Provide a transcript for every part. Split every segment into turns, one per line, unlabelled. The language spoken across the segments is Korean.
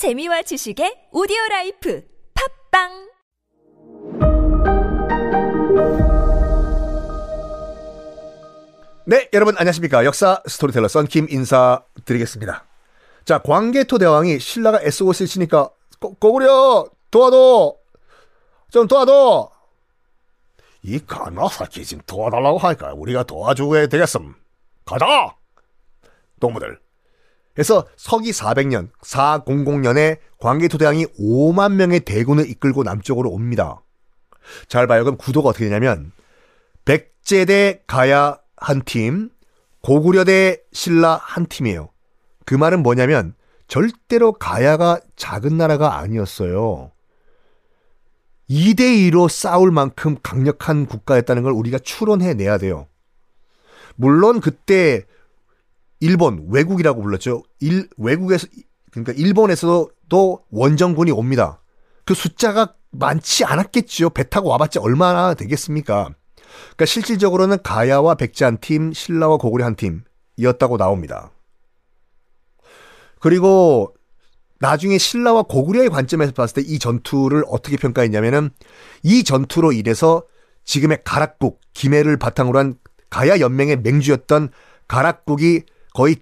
재미와 지식의 오디오 라이프 팝빵
네, 여러분 안녕하십니까. 역사 스토리텔러 썬킴 인사드리겠습니다. 자, 광개토 대왕이 신라가 SOS를 치니까 꼬, 꼬구려 도와도 좀 도와도 이 가나사키 지금 도와달라고 하니까 우리가 도와주게 되겠음. 가자! 동무들. 그래서 서기 400년, 400년에 광개토 대왕이 5만 명의 대군을 이끌고 남쪽으로 옵니다. 잘 봐요. 그럼 구도가 어떻게 되냐면 백제대 가야 한 팀, 고구려대 신라 한 팀이에요. 그 말은 뭐냐면 절대로 가야가 작은 나라가 아니었어요. 2대2로 싸울 만큼 강력한 국가였다는 걸 우리가 추론해 내야 돼요. 물론 그때 일본 외국이라고 불렀죠. 일, 외국에서 그러니까 일본에서도 원정군이 옵니다. 그 숫자가 많지 않았겠지요. 배 타고 와봤자 얼마나 되겠습니까? 그러니까 실질적으로는 가야와 백제 한 팀, 신라와 고구려 한 팀이었다고 나옵니다. 그리고 나중에 신라와 고구려의 관점에서 봤을 때 이 전투를 어떻게 평가했냐면은 이 전투로 인해서 지금의 가락국, 김해를 바탕으로 한 가야 연맹의 맹주였던 가락국이 거의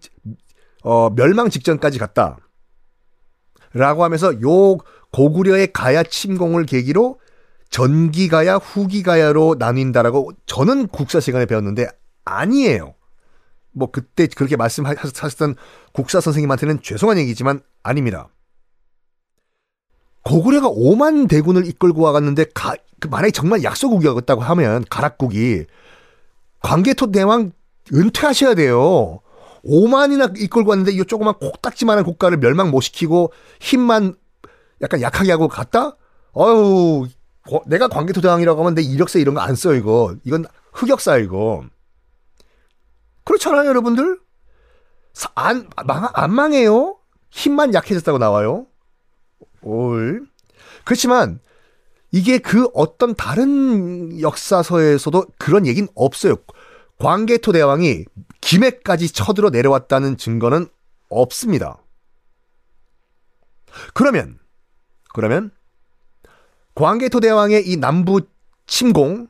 어, 멸망 직전까지 갔다. 라고 하면서 요 고구려의 가야 침공을 계기로 전기가야 후기가야로 나뉜다라고 저는 국사 시간에 배웠는데 아니에요. 뭐 그때 그렇게 말씀하셨던 국사 선생님한테는 죄송한 얘기지만 아닙니다. 고구려가 5만 대군을 이끌고 와갔는데 가, 그 만약에 정말 약소국이었다고 하면 가락국이 광개토 대왕 은퇴하셔야 돼요. 5만이나 이끌고 왔는데 이 조그만 콕딱지만한 국가를 멸망 못 시키고 힘만 약간 약하게 하고 갔다? 어유 내가 광개토 대왕이라고 하면 내 이력서 이런 거 안 써 이거. 이건 흑역사 이거. 그렇잖아요, 여러분들? 안, 망, 안 망해요? 힘만 약해졌다고 나와요? 올. 그렇지만, 이게 그 어떤 다른 역사서에서도 그런 얘기는 없어요. 광개토 대왕이 김해까지 쳐들어 내려왔다는 증거는 없습니다. 그러면, 그러면, 광개토 대왕의 이 남부 침공,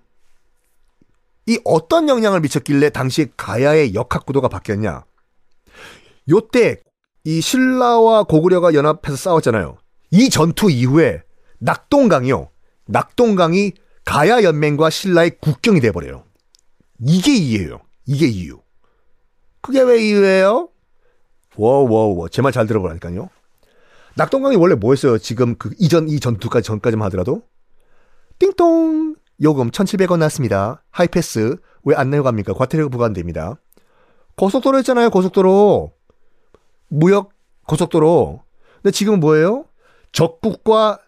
이 어떤 영향을 미쳤길래 당시 가야의 역학 구도가 바뀌었냐? 요때 이 신라와 고구려가 연합해서 싸웠잖아요. 이 전투 이후에 낙동강이요. 낙동강이 가야 연맹과 신라의 국경이 돼버려요. 이게 이유예요. 이게 이유. 그게 왜 이유예요? 워워워 제 말 잘 들어보라니까요. 낙동강이 원래 뭐였어요? 지금 그 이전 이 전투까지 전까지만 하더라도 띵동 요금 1,700원 났습니다. 하이패스 왜 안 내려갑니까? 과태료가 부과됩니다. 고속도로 했잖아요. 고속도로 무역 고속도로. 근데 지금은 뭐예요? 적국과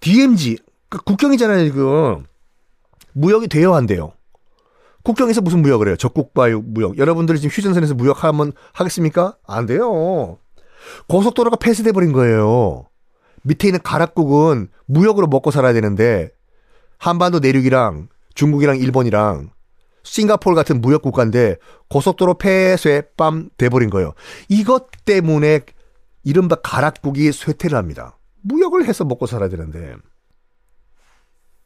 DMZ 그 국경이잖아요. 지금 무역이 되어야 한대요. 국경에서 무슨 무역을 해요? 적국과 무역. 여러분들이 지금 휴전선에서 무역하면 하겠습니까? 안 돼요. 고속도로가 폐쇄돼 버린 거예요. 밑에 있는 가락국은 무역으로 먹고 살아야 되는데 한반도 내륙이랑 중국이랑 일본이랑 싱가폴 같은 무역 국가인데 고속도로 폐쇄 빰 돼버린 거예요. 이것 때문에 이른바 가락국이 쇠퇴를 합니다. 무역을 해서 먹고 살아야 되는데.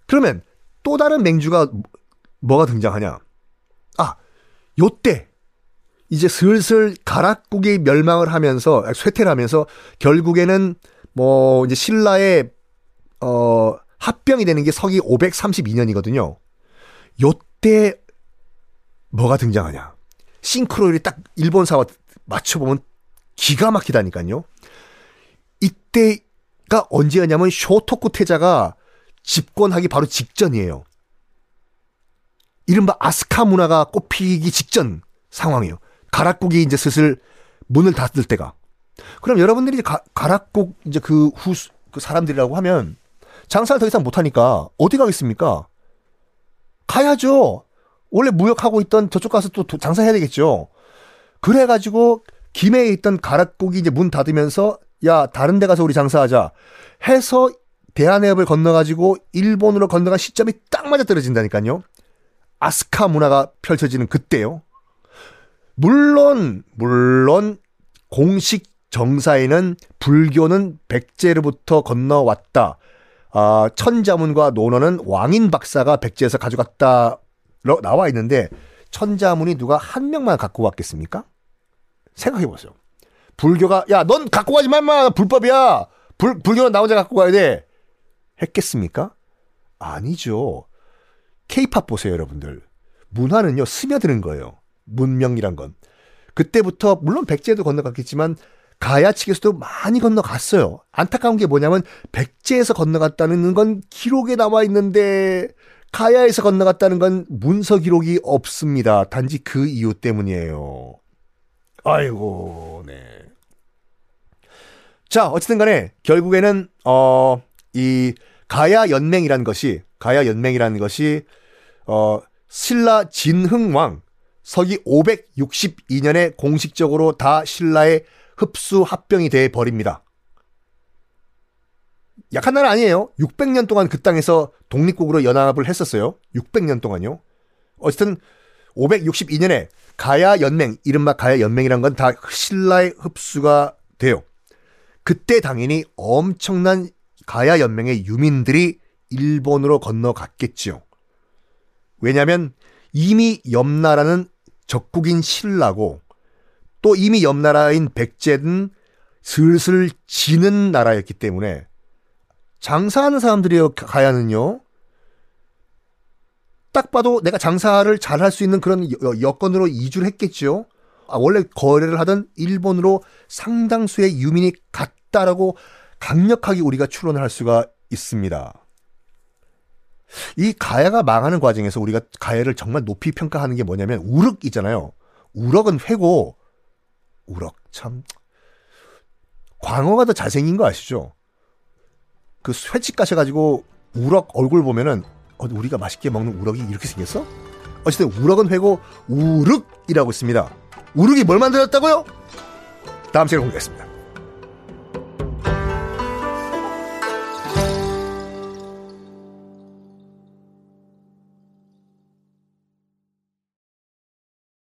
그러면 또 다른 맹주가 뭐가 등장하냐? 아, 요때 이제 슬슬 가락국이 멸망을 하면서 쇠퇴를 하면서 결국에는 뭐 이제 신라의 어 합병이 되는 게 서기 532년이거든요. 요때 뭐가 등장하냐? 싱크로율이 딱 일본사와 맞춰 보면 기가 막히다니까요. 이때가 언제였냐면 쇼토쿠 태자가 집권하기 바로 직전이에요. 이른바 아스카 문화가 꽃피기 직전 상황이에요. 가락국이 이제 슬슬 문을 닫을 때가. 그럼 여러분들이 가, 가락국 이제 그 후, 그 사람들이라고 하면 장사를 더 이상 못하니까 어디 가겠습니까? 가야죠. 원래 무역하고 있던 저쪽 가서 또 장사해야 되겠죠. 그래가지고 김해에 있던 가락국이 이제 문 닫으면서 야 다른 데 가서 우리 장사하자 해서 대한해협을 건너가지고 일본으로 건너간 시점이 딱 맞아 떨어진다니까요. 아스카 문화가 펼쳐지는 그때요. 물론 물론 공식 정사에는 불교는 백제로부터 건너왔다. 아, 천자문과 논어는 왕인 박사가 백제에서 가져갔다. 나와 있는데 천자문이 누가 한 명만 갖고 왔겠습니까? 생각해 보세요. 불교가 야 넌 갖고 가지 말마 불법이야. 불 불교는 나 혼자 갖고 가야 돼. 했겠습니까? 아니죠. 케이팝 보세요, 여러분들. 문화는요, 스며드는 거예요. 문명이란 건. 그때부터, 물론 백제도 건너갔겠지만, 가야 측에서도 많이 건너갔어요. 안타까운 게 뭐냐면, 백제에서 건너갔다는 건 기록에 나와 있는데, 가야에서 건너갔다는 건 문서 기록이 없습니다. 단지 그 이유 때문이에요. 아이고, 네. 자, 어쨌든 간에, 결국에는, 어, 이, 가야 연맹이라는 것이 가야 연맹이라는 것이 어 신라 진흥왕 서기 562년에 공식적으로 다 신라의 흡수 합병이 돼 버립니다. 약한 나라 아니에요. 600년 동안 그 땅에서 독립국으로 연합을 했었어요. 600년 동안요. 어쨌든 562년에 가야 연맹, 이른바 가야 연맹이란 건 다 신라의 흡수가 돼요. 그때 당연히 엄청난 가야 연맹의 유민들이 일본으로 건너갔겠지요. 왜냐하면 이미 옆나라는 적국인 신라고 또 이미 옆나라인 백제는 슬슬 지는 나라였기 때문에 장사하는 사람들이 가야는요. 딱 봐도 내가 장사를 잘할 수 있는 그런 여건으로 이주를 했겠죠. 아, 원래 거래를 하던 일본으로 상당수의 유민이 갔다라고 강력하게 우리가 추론을 할 수가 있습니다. 이 가야가 망하는 과정에서 우리가 가야를 정말 높이 평가하는 게 뭐냐면 우럭이잖아요. 우럭은 회고 우럭 참 광어가 더 잘생긴 거 아시죠? 그 회집 가셔가지고 우럭 얼굴 보면은 어, 우리가 맛있게 먹는 우럭이 이렇게 생겼어? 어쨌든 우럭은 회고 우륵이라고 있습니다. 우륵이 뭘 만들었다고요? 다음 시간에 공개하겠습니다.